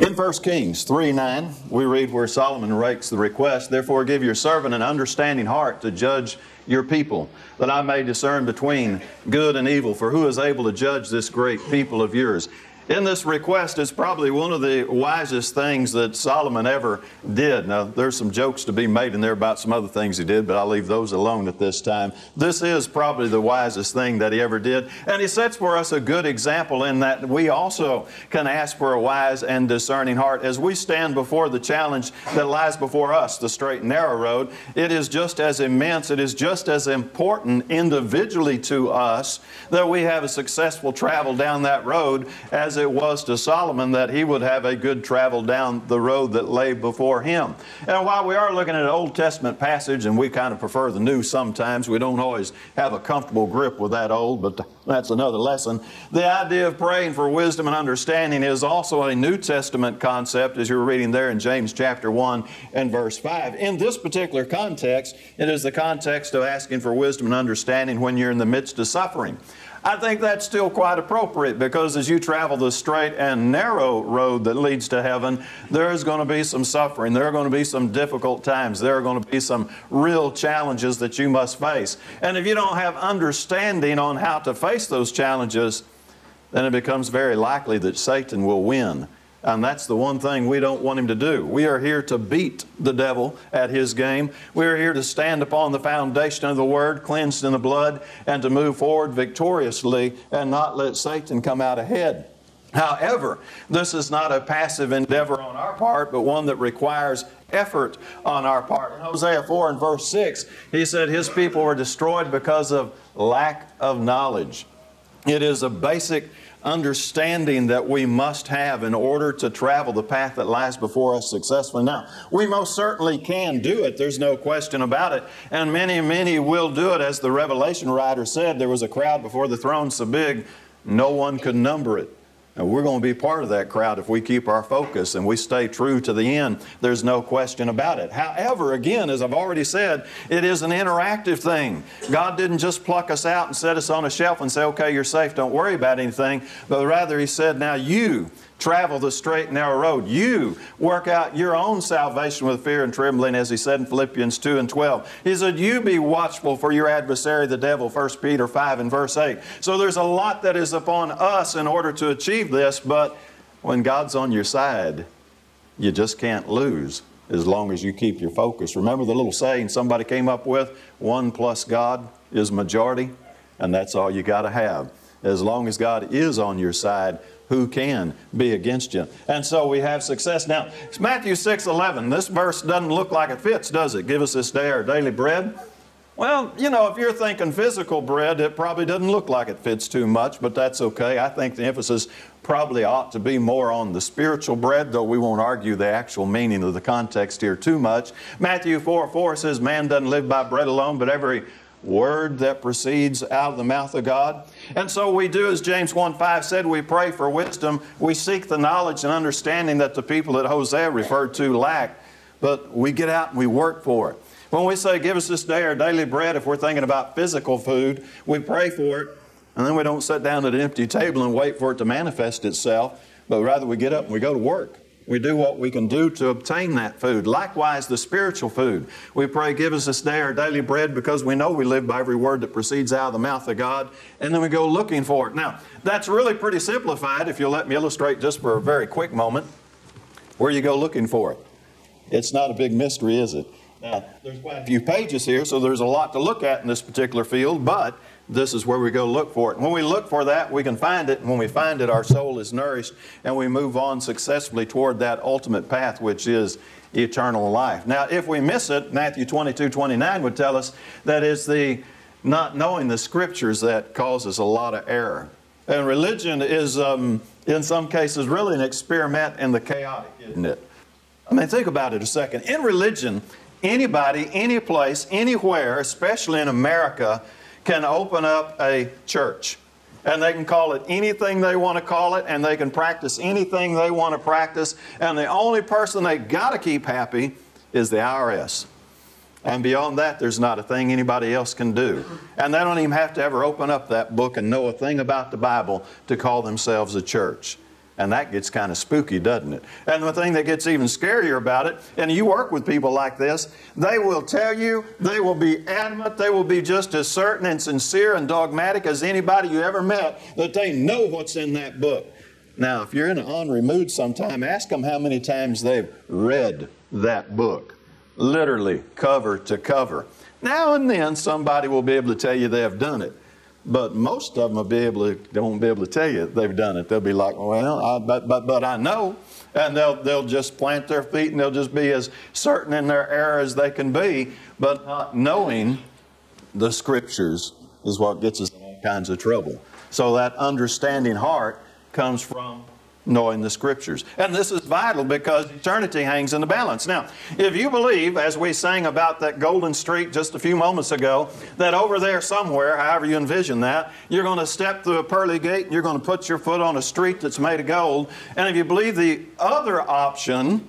In 1 Kings 3 9, we read where Solomon rakes the request, Therefore give your servant an understanding heart to judge your people, that I may discern between good and evil. For who is able to judge this great people of yours? In this request is probably one of the wisest things that Solomon ever did. Now, there's some jokes to be made in there about some other things he did, but I'll leave those alone at this time. This is probably the wisest thing that he ever did. And he sets for us a good example in that we also can ask for a wise and discerning heart. As we stand before the challenge that lies before us, the straight and narrow road, it is just as immense, it is just as important individually to us that we have a successful travel down that road as it was to Solomon that he would have a good travel down the road that lay before him. And while we are looking at an Old Testament passage, and we kind of prefer the New sometimes, we don't always have a comfortable grip with that old, but that's another lesson. The idea of praying for wisdom and understanding is also a New Testament concept, as you're reading there in James chapter 1 and verse 5. In this particular context, it is the context of asking for wisdom and understanding when you're in the midst of suffering. I think that's still quite appropriate because as you travel the straight and narrow road that leads to heaven, there's going to be some suffering. There are going to be some difficult times. There are going to be some real challenges that you must face. And if you don't have understanding on how to face those challenges, then it becomes very likely that Satan will win. And that's the one thing we don't want him to do. We are here to beat the devil at his game. We are here to stand upon the foundation of the Word, cleansed in the blood, and to move forward victoriously and not let Satan come out ahead. However, this is not a passive endeavor on our part, but one that requires effort on our part. In Hosea 4 and verse 6, he said, His people were destroyed because of lack of knowledge. It is a basic understanding that we must have in order to travel the path that lies before us successfully. Now, we most certainly can do it, there's no question about it, and many, many will do it. As the Revelation writer said, there was a crowd before the throne so big, no one could number it. And we're going to be part of that crowd if we keep our focus and we stay true to the end. There's no question about it. However, again, as I've already said, it is an interactive thing. God didn't just pluck us out and set us on a shelf and say, okay, you're safe, don't worry about anything, but rather He said, now you travel the straight and narrow road. You work out your own salvation with fear and trembling, as he said in Philippians 2 and 12. He said, You be watchful for your adversary, the devil, 1 Peter 5 and verse 8. So there's a lot that is upon us in order to achieve this, but when God's on your side, you just can't lose as long as you keep your focus. Remember the little saying somebody came up with one plus God is majority, and that's all you got to have. As long as God is on your side, who can be against you? And so we have success. Now, it's Matthew 6 11. This verse doesn't look like it fits, does it? Give us this day our daily bread. Well, you know, if you're thinking physical bread, it probably doesn't look like it fits too much, but that's okay. I think the emphasis probably ought to be more on the spiritual bread, though we won't argue the actual meaning of the context here too much. Matthew 4 4 says, Man doesn't live by bread alone, but every word that proceeds out of the mouth of God. And so we do, as James 1 5 said, we pray for wisdom. We seek the knowledge and understanding that the people that Hosea referred to lack, but we get out and we work for it. When we say, Give us this day our daily bread, if we're thinking about physical food, we pray for it, and then we don't sit down at an empty table and wait for it to manifest itself, but rather we get up and we go to work. We do what we can do to obtain that food. Likewise, the spiritual food. We pray, give us this day our daily bread because we know we live by every word that proceeds out of the mouth of God. And then we go looking for it. Now, that's really pretty simplified if you'll let me illustrate just for a very quick moment where you go looking for it. It's not a big mystery, is it? Now, there's quite a few pages here, so there's a lot to look at in this particular field, but this is where we go look for it. When we look for that, we can find it. And when we find it, our soul is nourished and we move on successfully toward that ultimate path, which is eternal life. Now, if we miss it, Matthew 22 29 would tell us that it's the not knowing the scriptures that causes a lot of error. And religion is, um, in some cases, really an experiment in the chaotic, isn't it? I mean, think about it a second. In religion, anybody, any place, anywhere, especially in America, can open up a church. And they can call it anything they want to call it, and they can practice anything they want to practice. And the only person they got to keep happy is the IRS. And beyond that, there's not a thing anybody else can do. And they don't even have to ever open up that book and know a thing about the Bible to call themselves a church. And that gets kind of spooky, doesn't it? And the thing that gets even scarier about it, and you work with people like this, they will tell you, they will be adamant, they will be just as certain and sincere and dogmatic as anybody you ever met that they know what's in that book. Now, if you're in an ornery mood sometime, ask them how many times they've read that book, literally cover to cover. Now and then, somebody will be able to tell you they have done it. But most of them will be able to, they won't be able to tell you they've done it. They'll be like, well, I, but, but, but I know. And they'll, they'll just plant their feet and they'll just be as certain in their error as they can be. But not knowing the scriptures is what gets us in all kinds of trouble. So that understanding heart comes from knowing the scriptures. And this is vital because eternity hangs in the balance. Now, if you believe, as we sang about that golden street just a few moments ago, that over there somewhere, however you envision that, you're going to step through a pearly gate and you're going to put your foot on a street that's made of gold. And if you believe the other option,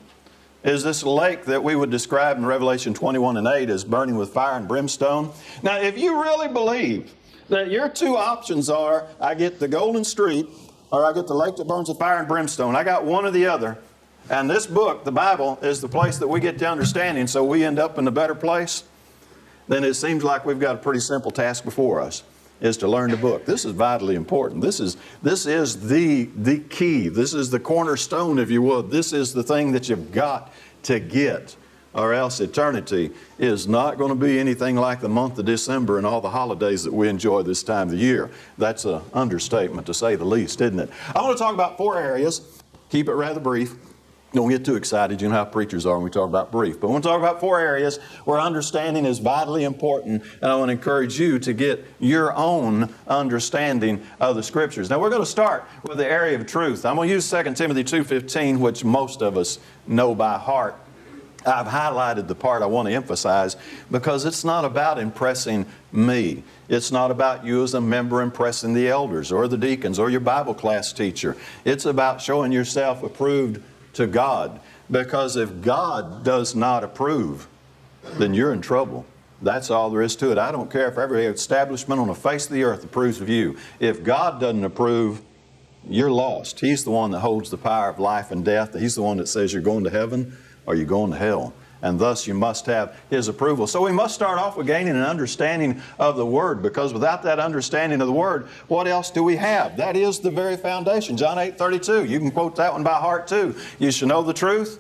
is this lake that we would describe in Revelation 21 and 8 as burning with fire and brimstone. Now, if you really believe that your two options are I get the golden street or I get the lake that burns with fire and brimstone. I got one or the other. And this book, the Bible, is the place that we get to understanding, so we end up in a better place. Then it seems like we've got a pretty simple task before us is to learn the book. This is vitally important. This is, this is the, the key. This is the cornerstone, if you will. This is the thing that you've got to get or else eternity is not going to be anything like the month of December and all the holidays that we enjoy this time of the year. That's an understatement to say the least, isn't it? I want to talk about four areas. Keep it rather brief. Don't get too excited. You know how preachers are when we talk about brief. But I want to talk about four areas where understanding is vitally important, and I want to encourage you to get your own understanding of the Scriptures. Now, we're going to start with the area of truth. I'm going to use 2 Timothy 2.15, which most of us know by heart. I've highlighted the part I want to emphasize because it's not about impressing me. It's not about you as a member impressing the elders or the deacons or your Bible class teacher. It's about showing yourself approved to God. Because if God does not approve, then you're in trouble. That's all there is to it. I don't care if every establishment on the face of the earth approves of you. If God doesn't approve, you're lost. He's the one that holds the power of life and death. He's the one that says you're going to heaven or you're going to hell. And thus you must have His approval. So we must start off with gaining an understanding of the Word because without that understanding of the Word, what else do we have? That is the very foundation. John 8 32. You can quote that one by heart too. You shall know the truth,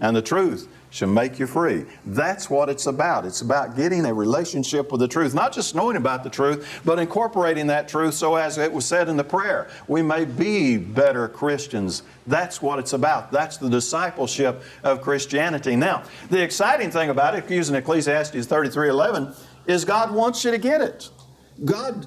and the truth shall make you free. That's what it's about. It's about getting a relationship with the truth, not just knowing about the truth, but incorporating that truth so as it was said in the prayer, we may be better Christians. That's what it's about. That's the discipleship of Christianity. Now, the exciting thing about it, using Ecclesiastes 33 11, is God wants you to get it. God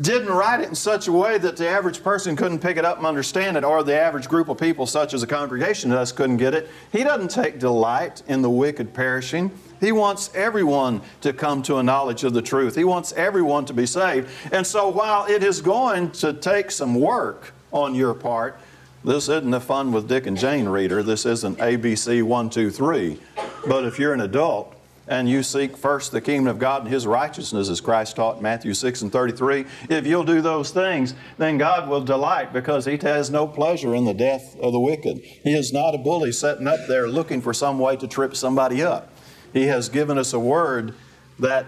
didn't write it in such a way that the average person couldn't pick it up and understand it, or the average group of people, such as a congregation of us, couldn't get it. He doesn't take delight in the wicked perishing. He wants everyone to come to a knowledge of the truth. He wants everyone to be saved. And so while it is going to take some work on your part, this isn't a fun with Dick and Jane reader. This isn't ABC 123. But if you're an adult, and you seek first the kingdom of God and His righteousness, as Christ taught in Matthew 6 and 33, if you'll do those things, then God will delight because He has no pleasure in the death of the wicked. He is not a bully sitting up there looking for some way to trip somebody up. He has given us a word that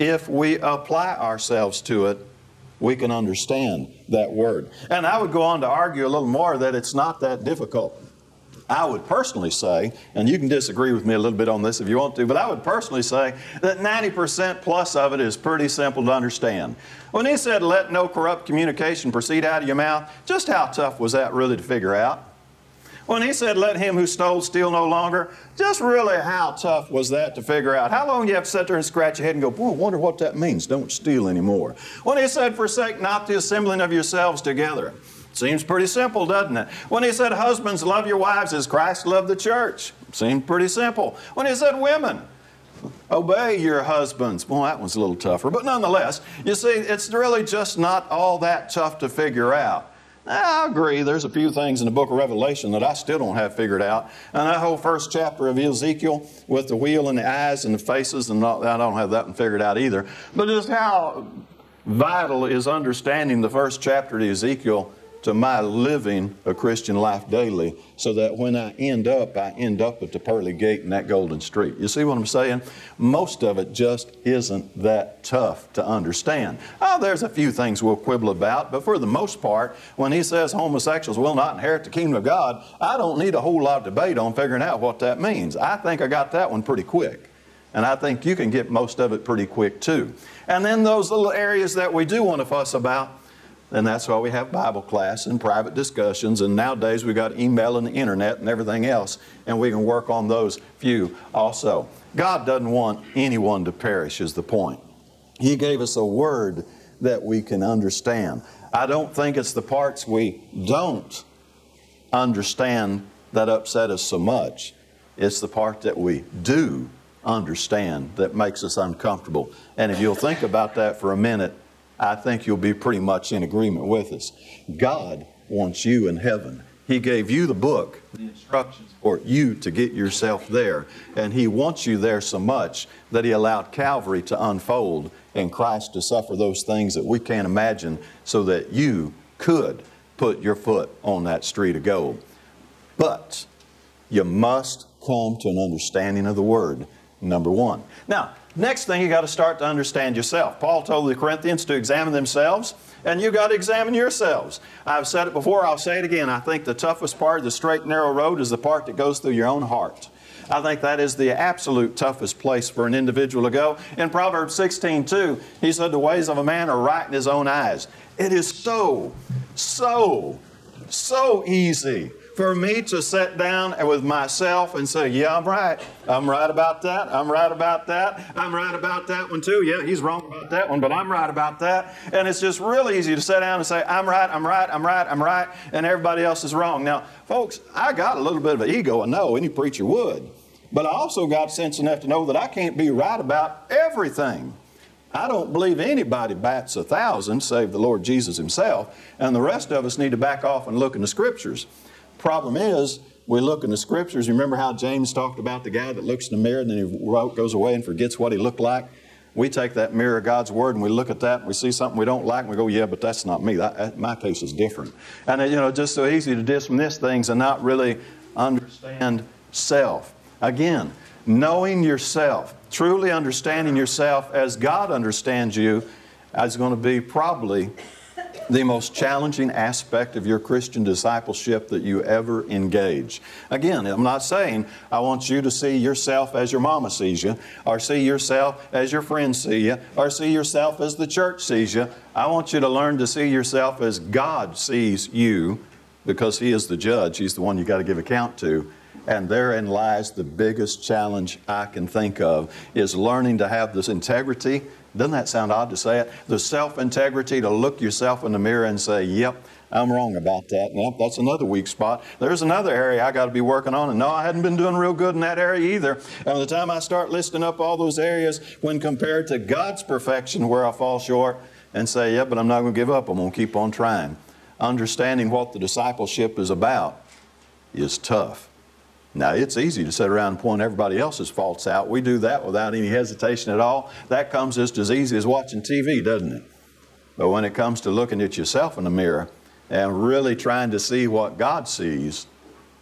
if we apply ourselves to it, we can understand that word. And I would go on to argue a little more that it's not that difficult. I would personally say, and you can disagree with me a little bit on this if you want to, but I would personally say that 90% plus of it is pretty simple to understand. When he said, let no corrupt communication proceed out of your mouth, just how tough was that really to figure out? When he said, let him who stole steal no longer, just really how tough was that to figure out? How long do you have to sit there and scratch your head and go, boy, I wonder what that means, don't steal anymore? When he said, forsake not the assembling of yourselves together, Seems pretty simple, doesn't it? When he said, Husbands, love your wives as Christ loved the church. Seemed pretty simple. When he said, Women, obey your husbands. Well, that one's a little tougher, but nonetheless, you see, it's really just not all that tough to figure out. I agree, there's a few things in the book of Revelation that I still don't have figured out. And that whole first chapter of Ezekiel with the wheel and the eyes and the faces, and all, I don't have that one figured out either. But just how vital is understanding the first chapter of Ezekiel to my living a Christian life daily so that when I end up, I end up at the pearly gate in that golden street. You see what I'm saying? Most of it just isn't that tough to understand. Oh, there's a few things we'll quibble about, but for the most part, when he says homosexuals will not inherit the kingdom of God, I don't need a whole lot of debate on figuring out what that means. I think I got that one pretty quick. And I think you can get most of it pretty quick too. And then those little areas that we do want to fuss about, and that's why we have Bible class and private discussions. And nowadays we've got email and the internet and everything else, and we can work on those few also. God doesn't want anyone to perish, is the point. He gave us a word that we can understand. I don't think it's the parts we don't understand that upset us so much. It's the part that we do understand that makes us uncomfortable. And if you'll think about that for a minute, I think you'll be pretty much in agreement with us. God wants you in heaven. He gave you the book, the instructions for you to get yourself there. And He wants you there so much that He allowed Calvary to unfold and Christ to suffer those things that we can't imagine so that you could put your foot on that street of gold. But you must come to an understanding of the Word, number one. Now, Next thing, you got to start to understand yourself. Paul told the Corinthians to examine themselves, and you got to examine yourselves. I've said it before, I'll say it again. I think the toughest part of the straight narrow road is the part that goes through your own heart. I think that is the absolute toughest place for an individual to go. In Proverbs 16, 2, he said, The ways of a man are right in his own eyes. It is so, so, so easy for me to sit down with myself and say, Yeah, I'm right. I'm right about that. I'm right about that. I'm right about that one too. Yeah, he's wrong about that one, but I'm right about that. And it's just real easy to sit down and say, I'm right, I'm right, I'm right, I'm right, and everybody else is wrong. Now, folks, I got a little bit of an ego, I know any preacher would. But I also got sense enough to know that I can't be right about everything. I don't believe anybody bats a thousand, save the Lord Jesus Himself, and the rest of us need to back off and look in the Scriptures. Problem is, we look in the scriptures. You remember how James talked about the guy that looks in the mirror and then he goes away and forgets what he looked like? We take that mirror of God's Word and we look at that and we see something we don't like and we go, yeah, but that's not me. That, my case is different. And, you know, just so easy to dismiss things and not really understand self. Again, knowing yourself, truly understanding yourself as God understands you, is going to be probably the most challenging aspect of your Christian discipleship that you ever engage. Again, I'm not saying I want you to see yourself as your mama sees you, or see yourself as your friends see you, or see yourself as the church sees you. I want you to learn to see yourself as God sees you because He is the judge. He's the one you got to give account to. And therein lies the biggest challenge I can think of is learning to have this integrity doesn't that sound odd to say it? The self integrity to look yourself in the mirror and say, yep, I'm wrong about that. Yep, that's another weak spot. There's another area I got to be working on, and no, I hadn't been doing real good in that area either. And by the time I start listing up all those areas when compared to God's perfection where I fall short, and say, yep, but I'm not going to give up. I'm going to keep on trying. Understanding what the discipleship is about is tough. Now, it's easy to sit around and point everybody else's faults out. We do that without any hesitation at all. That comes just as easy as watching TV, doesn't it? But when it comes to looking at yourself in the mirror and really trying to see what God sees,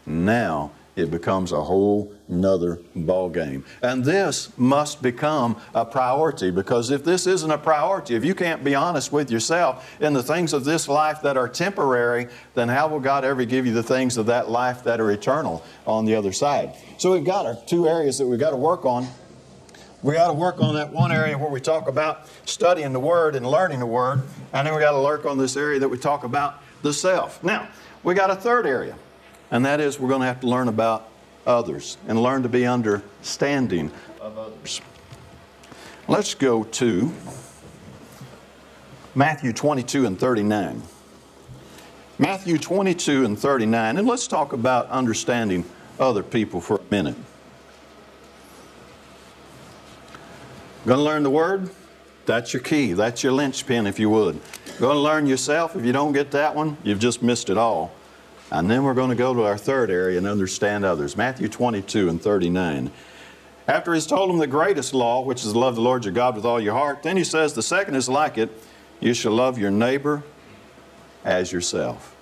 now it becomes a whole nother ball game. And this must become a priority because if this isn't a priority, if you can't be honest with yourself in the things of this life that are temporary, then how will God ever give you the things of that life that are eternal on the other side? So we've got our two areas that we've got to work on. We got to work on that one area where we talk about studying the Word and learning the Word, and then we got to work on this area that we talk about the self. Now, we got a third area and that is we're going to have to learn about others and learn to be understanding of others. Let's go to Matthew 22 and 39. Matthew 22 and 39, and let's talk about understanding other people for a minute. Going to learn the Word? That's your key. That's your linchpin, if you would. Going to learn yourself? If you don't get that one, you've just missed it all. And then we're going to go to our third area and understand others. Matthew 22 and 39. After he's told them the greatest law, which is to love the Lord your God with all your heart, then he says the second is like it you shall love your neighbor as yourself.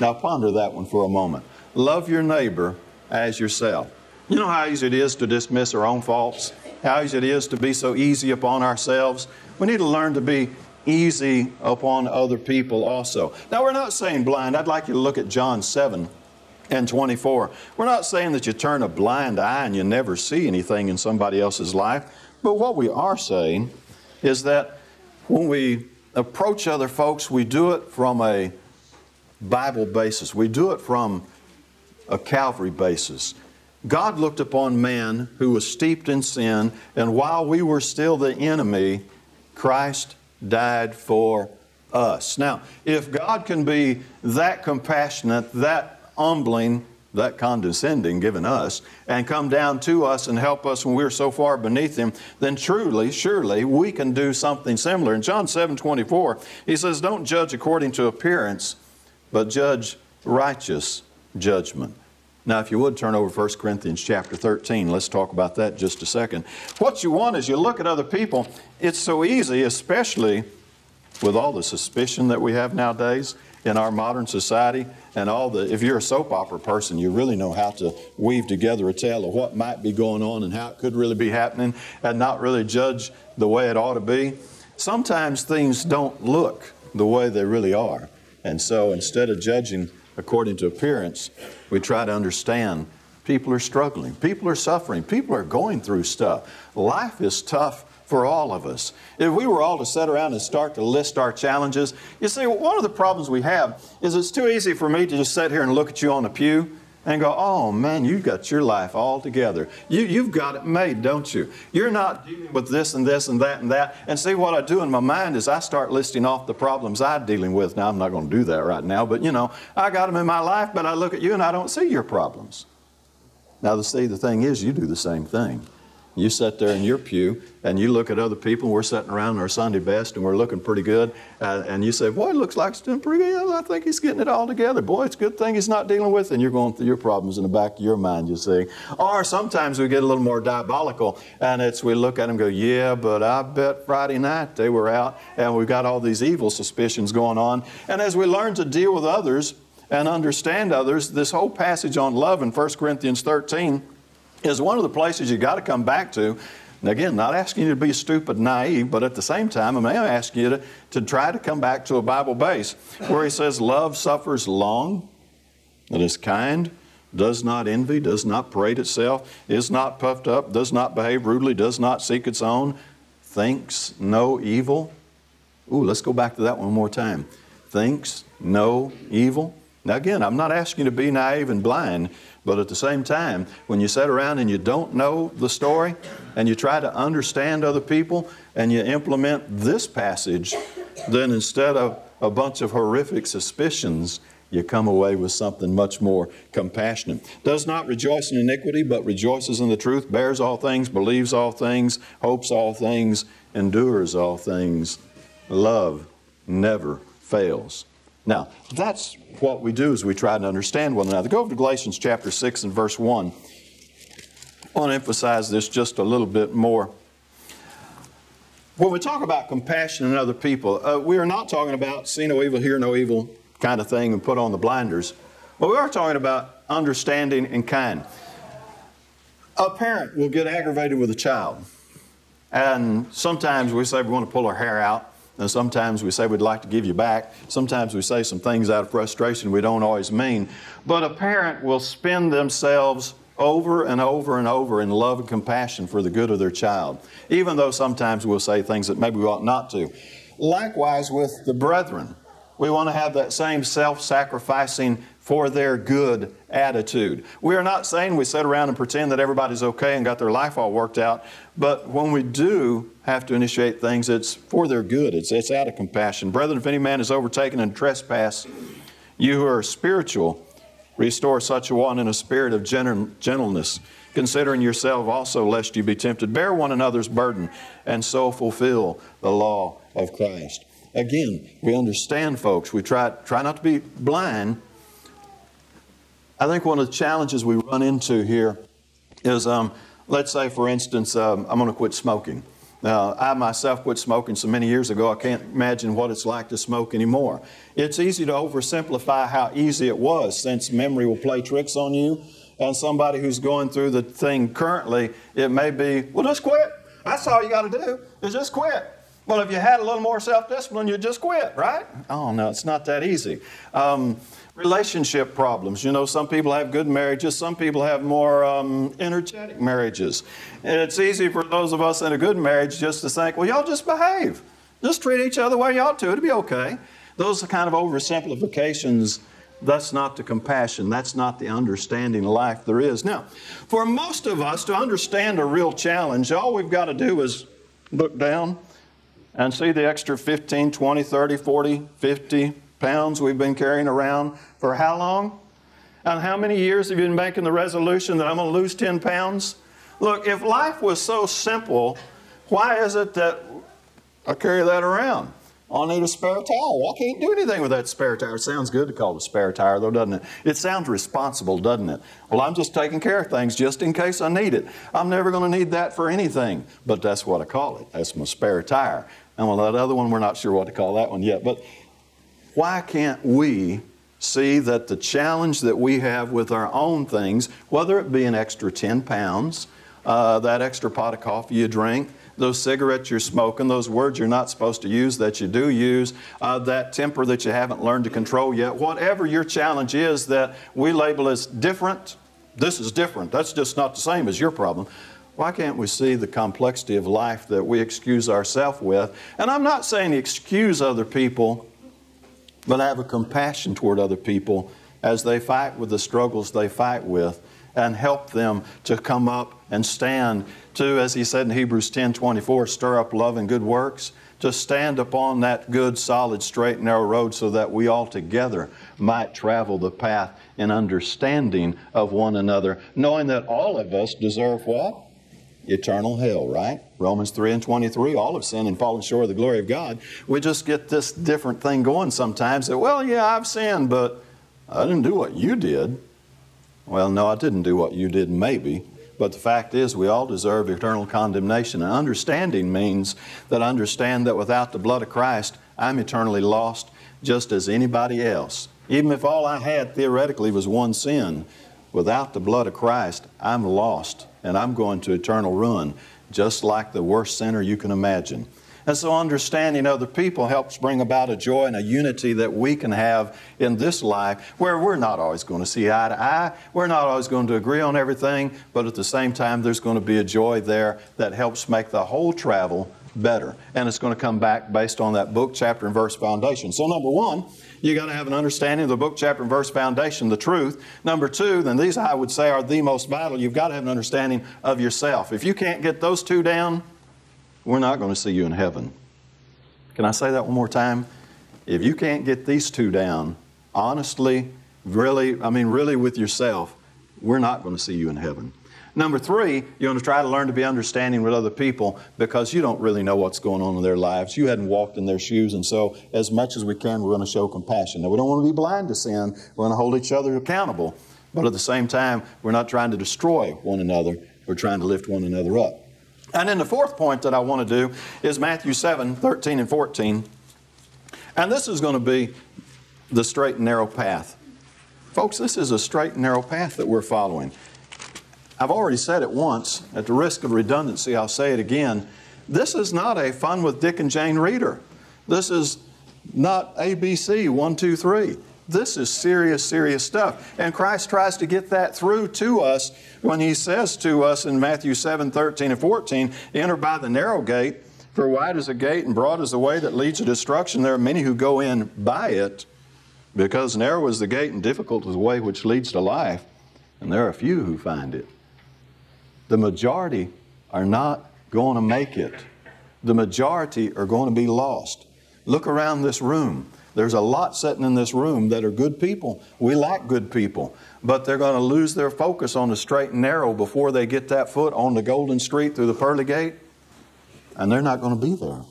Now ponder that one for a moment. Love your neighbor as yourself. You know how easy it is to dismiss our own faults? How easy it is to be so easy upon ourselves? We need to learn to be easy upon other people also. Now, we're not saying blind. I'd like you to look at John 7 and 24. We're not saying that you turn a blind eye and you never see anything in somebody else's life. But what we are saying is that when we approach other folks, we do it from a Bible basis. We do it from a Calvary basis. God looked upon man who was steeped in sin, and while we were still the enemy, Christ died for us. Now, if God can be that compassionate, that humbling, that condescending given us, and come down to us and help us when we're so far beneath Him, then truly, surely, we can do something similar. In John 7 24, He says, Don't judge according to appearance, but judge righteous judgment. Now, if you would turn over 1 Corinthians chapter 13, let's talk about that just a second. What you want is you look at other people, it's so easy, especially with all the suspicion that we have nowadays in our modern society and all the if you're a soap opera person you really know how to weave together a tale of what might be going on and how it could really be happening and not really judge the way it ought to be. Sometimes things don't look the way they really are. And so instead of judging according to appearance we try to understand people are struggling people are suffering people are going through stuff life is tough for all of us. If we were all to sit around and start to list our challenges, you see, one of the problems we have is it's too easy for me to just sit here and look at you on the pew and go, oh man, you've got your life all together. You, you've got it made, don't you? You're not dealing with this and this and that and that. And see, what I do in my mind is I start listing off the problems I'm dealing with. Now, I'm not going to do that right now, but you know, I got them in my life, but I look at you and I don't see your problems. Now, see, the thing is, you do the same thing. You sit there in your pew and you look at other people. We're sitting around in our Sunday best and we're looking pretty good. Uh, and you say, Boy, it looks like he's doing pretty good. I think he's getting it all together. Boy, it's a good thing he's not dealing with. And you're going through your problems in the back of your mind, you see. Or sometimes we get a little more diabolical and it's we look at him go, Yeah, but I bet Friday night they were out and we've got all these evil suspicions going on. And as we learn to deal with others and understand others, this whole passage on love in 1 Corinthians 13 is one of the places you got to come back to. And again, not asking you to be stupid, naive, but at the same time, I'm asking you to, to try to come back to a Bible base where he says, Love suffers long, it is kind, does not envy, does not parade itself, is not puffed up, does not behave rudely, does not seek its own, thinks no evil. Ooh, let's go back to that one more time. Thinks no evil. Now, again, I'm not asking you to be naive and blind, but at the same time, when you sit around and you don't know the story and you try to understand other people and you implement this passage, then instead of a bunch of horrific suspicions, you come away with something much more compassionate. Does not rejoice in iniquity, but rejoices in the truth, bears all things, believes all things, hopes all things, endures all things. Love never fails. Now, that's what we do is we try to understand one another. Go over to Galatians chapter 6 and verse 1. I want to emphasize this just a little bit more. When we talk about compassion in other people, uh, we are not talking about see no evil, hear no evil kind of thing and put on the blinders. But we are talking about understanding and kind. A parent will get aggravated with a child. And sometimes we say we want to pull our hair out. And sometimes we say we'd like to give you back. Sometimes we say some things out of frustration we don't always mean. But a parent will spend themselves over and over and over in love and compassion for the good of their child, even though sometimes we'll say things that maybe we ought not to. Likewise with the brethren. We want to have that same self sacrificing for their good attitude. We are not saying we sit around and pretend that everybody's okay and got their life all worked out, but when we do have to initiate things, it's for their good. It's, it's out of compassion. Brethren, if any man is overtaken in trespass, you who are spiritual, restore such a one in a spirit of gentleness, considering yourself also, lest you be tempted. Bear one another's burden, and so fulfill the law of Christ. Again, we understand, folks. We try, try not to be blind I think one of the challenges we run into here is, um, let's say, for instance, um, I'm going to quit smoking. Now, I myself quit smoking so many years ago, I can't imagine what it's like to smoke anymore. It's easy to oversimplify how easy it was since memory will play tricks on you. And somebody who's going through the thing currently, it may be, well, just quit. That's all you got to do, is just quit. Well, if you had a little more self discipline, you'd just quit, right? Oh, no, it's not that easy. Um, relationship problems. You know, some people have good marriages, some people have more um, energetic marriages. And it's easy for those of us in a good marriage just to think, well, y'all just behave. Just treat each other the way you ought to. It'll be okay. Those are kind of oversimplifications. That's not the compassion. That's not the understanding life there is. Now, for most of us to understand a real challenge, all we've got to do is look down and see the extra 15, 20, 30, 40, 50, pounds we've been carrying around for how long? And how many years have you been making the resolution that I'm going to lose 10 pounds? Look, if life was so simple, why is it that I carry that around? I need a spare tire. I can't do anything with that spare tire. It sounds good to call it a spare tire, though, doesn't it? It sounds responsible, doesn't it? Well, I'm just taking care of things just in case I need it. I'm never going to need that for anything, but that's what I call it. That's my spare tire. And well, that other one, we're not sure what to call that one yet. But why can't we see that the challenge that we have with our own things, whether it be an extra 10 pounds, uh, that extra pot of coffee you drink, those cigarettes you're smoking, those words you're not supposed to use that you do use, uh, that temper that you haven't learned to control yet, whatever your challenge is that we label as different, this is different, that's just not the same as your problem. Why can't we see the complexity of life that we excuse ourselves with? And I'm not saying excuse other people but have a compassion toward other people as they fight with the struggles they fight with and help them to come up and stand to, as he said in Hebrews 10 24, stir up love and good works, to stand upon that good, solid, straight, narrow road so that we all together might travel the path in understanding of one another, knowing that all of us deserve what? Eternal hell, right? Romans 3 and 23, all have sinned and fallen short of the glory of God. We just get this different thing going sometimes that, well, yeah, I've sinned, but I didn't do what you did. Well, no, I didn't do what you did, maybe. But the fact is, we all deserve eternal condemnation. And understanding means that I understand that without the blood of Christ, I'm eternally lost just as anybody else. Even if all I had theoretically was one sin, without the blood of Christ, I'm lost and I'm going to eternal ruin, just like the worst sinner you can imagine. And so understanding other people helps bring about a joy and a unity that we can have in this life where we're not always going to see eye to eye. We're not always going to agree on everything, but at the same time, there's going to be a joy there that helps make the whole travel better. And it's going to come back based on that book, chapter, and verse foundation. So, number one, you got to have an understanding of the book, chapter, and verse foundation, the truth. Number two, then these I would say are the most vital. You've got to have an understanding of yourself. If you can't get those two down, we're not going to see you in heaven. Can I say that one more time? If you can't get these two down, honestly, really, I mean, really with yourself, we're not going to see you in heaven. Number three, you're going to try to learn to be understanding with other people because you don't really know what's going on in their lives. You hadn't walked in their shoes, and so as much as we can, we're going to show compassion. Now, we don't want to be blind to sin. We're going to hold each other accountable. But at the same time, we're not trying to destroy one another. We're trying to lift one another up. And then the fourth point that I want to do is Matthew 7 13 and 14. And this is going to be the straight and narrow path. Folks, this is a straight and narrow path that we're following. I've already said it once. At the risk of redundancy, I'll say it again. This is not a fun with Dick and Jane reader. This is not ABC, one, two, three. This is serious, serious stuff. And Christ tries to get that through to us when He says to us in Matthew 7 13 and 14, Enter by the narrow gate, for wide is the gate and broad is the way that leads to destruction. There are many who go in by it, because narrow is the gate and difficult is the way which leads to life, and there are few who find it the majority are not going to make it. The majority are going to be lost. Look around this room. There's a lot sitting in this room that are good people. We like good people, but they're going to lose their focus on the straight and narrow before they get that foot on the golden street through the pearly gate, and they're not going to be there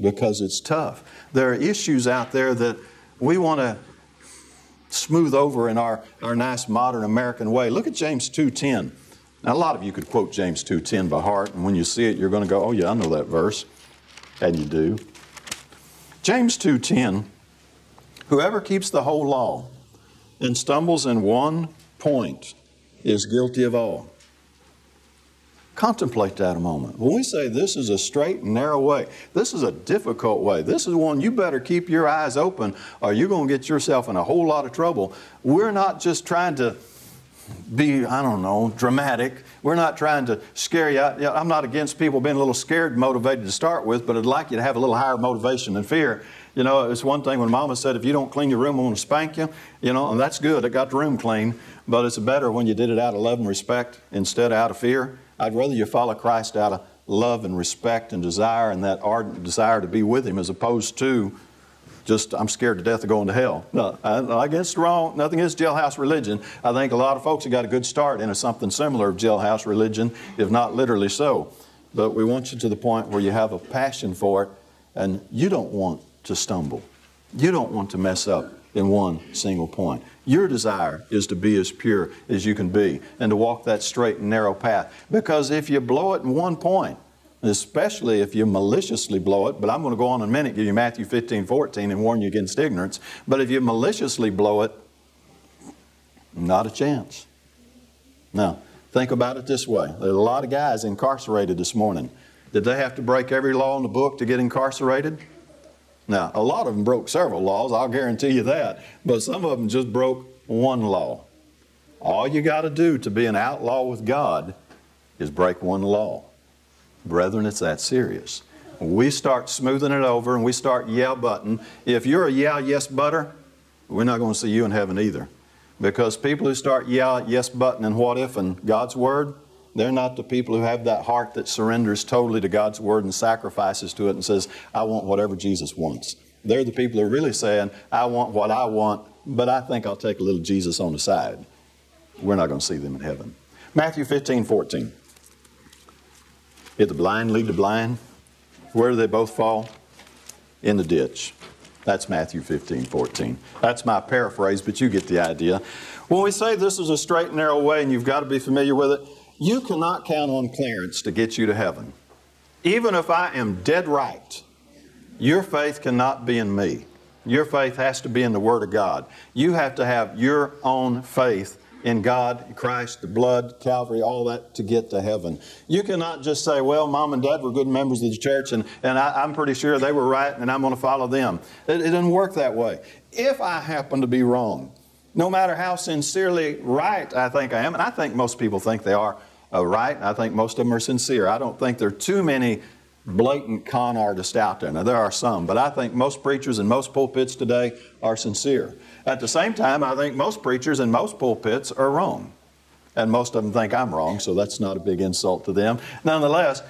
because it's tough. There are issues out there that we want to smooth over in our, our nice modern American way. Look at James 2:10. Now, a lot of you could quote James 2.10 by heart, and when you see it, you're going to go, oh yeah, I know that verse. And you do. James 2.10, whoever keeps the whole law and stumbles in one point is guilty of all. Contemplate that a moment. When we say this is a straight and narrow way, this is a difficult way. This is one you better keep your eyes open or you're going to get yourself in a whole lot of trouble. We're not just trying to be, I don't know, dramatic. We're not trying to scare you. I'm not against people being a little scared motivated to start with, but I'd like you to have a little higher motivation than fear. You know, it's one thing when Mama said, if you don't clean your room, I'm going to spank you. You know, and that's good. I got the room clean. But it's better when you did it out of love and respect instead of out of fear. I'd rather you follow Christ out of love and respect and desire and that ardent desire to be with Him as opposed to just I'm scared to death of going to hell. No, I, guess wrong. Nothing is jailhouse religion. I think a lot of folks have got a good start into something similar of jailhouse religion, if not literally so. But we want you to the point where you have a passion for it and you don't want to stumble. You don't want to mess up in one single point. Your desire is to be as pure as you can be and to walk that straight and narrow path. Because if you blow it in one point, especially if you maliciously blow it, but I'm going to go on in a minute, give you Matthew 15, 14 and warn you against ignorance. But if you maliciously blow it, not a chance. Now, think about it this way. There's a lot of guys incarcerated this morning. Did they have to break every law in the book to get incarcerated? Now, a lot of them broke several laws, I'll guarantee you that, but some of them just broke one law. All you got to do to be an outlaw with God is break one law. Brethren, it's that serious. We start smoothing it over and we start yeah button. If you're a yeah, yes butter, we're not going to see you in heaven either. Because people who start yeah, yes button and what if and God's Word, they're not the people who have that heart that surrenders totally to God's Word and sacrifices to it and says, I want whatever Jesus wants. They're the people who are really saying, I want what I want, but I think I'll take a little Jesus on the side. We're not going to see them in heaven. Matthew 15, 14. If the blind lead the blind, where do they both fall? In the ditch. That's Matthew 15, 14. That's my paraphrase, but you get the idea. When we say this is a straight and narrow way and you've got to be familiar with it, you cannot count on Clarence to get you to heaven. Even if I am dead right, your faith cannot be in me. Your faith has to be in the Word of God. You have to have your own faith in God, Christ, the blood, Calvary, all that to get to heaven. You cannot just say, well, mom and dad were good members of the church and, and I, am pretty sure they were right and I'm going to follow them. It, it doesn't work that way. If I happen to be wrong, no matter how sincerely right I think I am, and I think most people think they are uh, right, I think most of them are sincere. I don't think there are too many blatant con artists out there. Now, there are some, but I think most preachers and most pulpits today are sincere. At the same time, I think most preachers in most pulpits are wrong. And most of them think I'm wrong, so that's not a big insult to them. Nonetheless,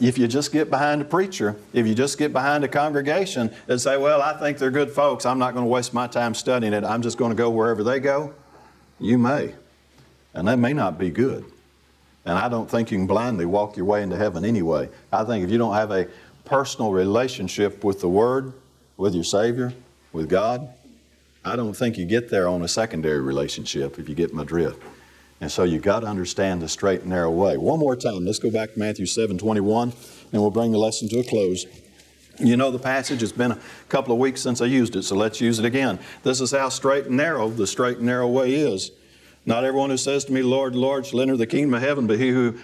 if you just get behind a preacher, if you just get behind a congregation and say, Well, I think they're good folks, I'm not going to waste my time studying it, I'm just going to go wherever they go, you may. And that may not be good. And I don't think you can blindly walk your way into heaven anyway. I think if you don't have a personal relationship with the Word, with your Savior, with God, I don't think you get there on a secondary relationship if you get my drift. And so you've got to understand the straight and narrow way. One more time, let's go back to Matthew 7 21, and we'll bring the lesson to a close. You know the passage, it's been a couple of weeks since I used it, so let's use it again. This is how straight and narrow the straight and narrow way is. Not everyone who says to me, Lord, Lord, shall enter the kingdom of heaven, but he who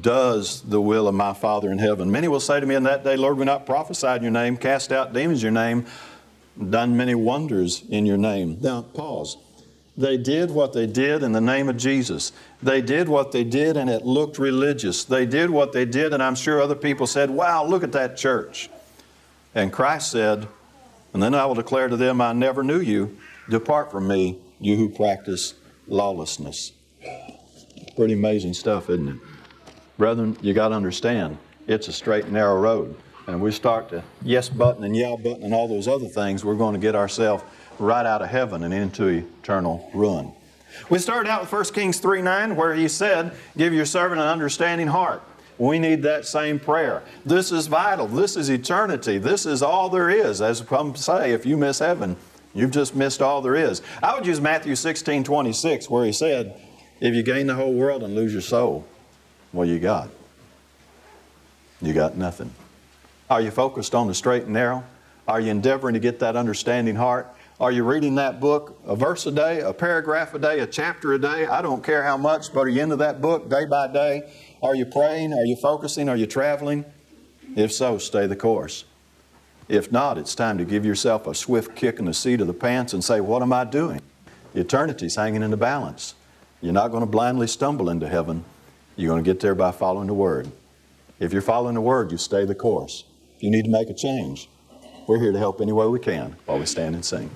does the will of my Father in heaven. Many will say to me in that day, Lord, we not prophesied in your name, cast out demons in your name, done many wonders in your name. Now, pause. They did what they did in the name of Jesus. They did what they did, and it looked religious. They did what they did, and I'm sure other people said, Wow, look at that church. And Christ said, And then I will declare to them, I never knew you. Depart from me, you who practice lawlessness. Pretty amazing stuff, isn't it? Brethren, you got to understand, it's a straight and narrow road and we start to yes button and yeah button and all those other things, we're going to get ourselves right out of heaven and into eternal ruin. We started out with 1 Kings 3 9, where he said, Give your servant an understanding heart. We need that same prayer. This is vital. This is eternity. This is all there is. As some say, if you miss heaven, you've just missed all there is. I would use Matthew 16 26, where he said, If you gain the whole world and lose your soul, What you got? You got nothing. Are you focused on the straight and narrow? Are you endeavoring to get that understanding heart? Are you reading that book a verse a day, a paragraph a day, a chapter a day? I don't care how much, but are you into that book day by day? Are you praying? Are you focusing? Are you traveling? If so, stay the course. If not, it's time to give yourself a swift kick in the seat of the pants and say, What am I doing? Eternity's hanging in the balance. You're not going to blindly stumble into heaven. You're going to get there by following the Word. If you're following the Word, you stay the course. You need to make a change, we're here to help any way we can while we stand and sing.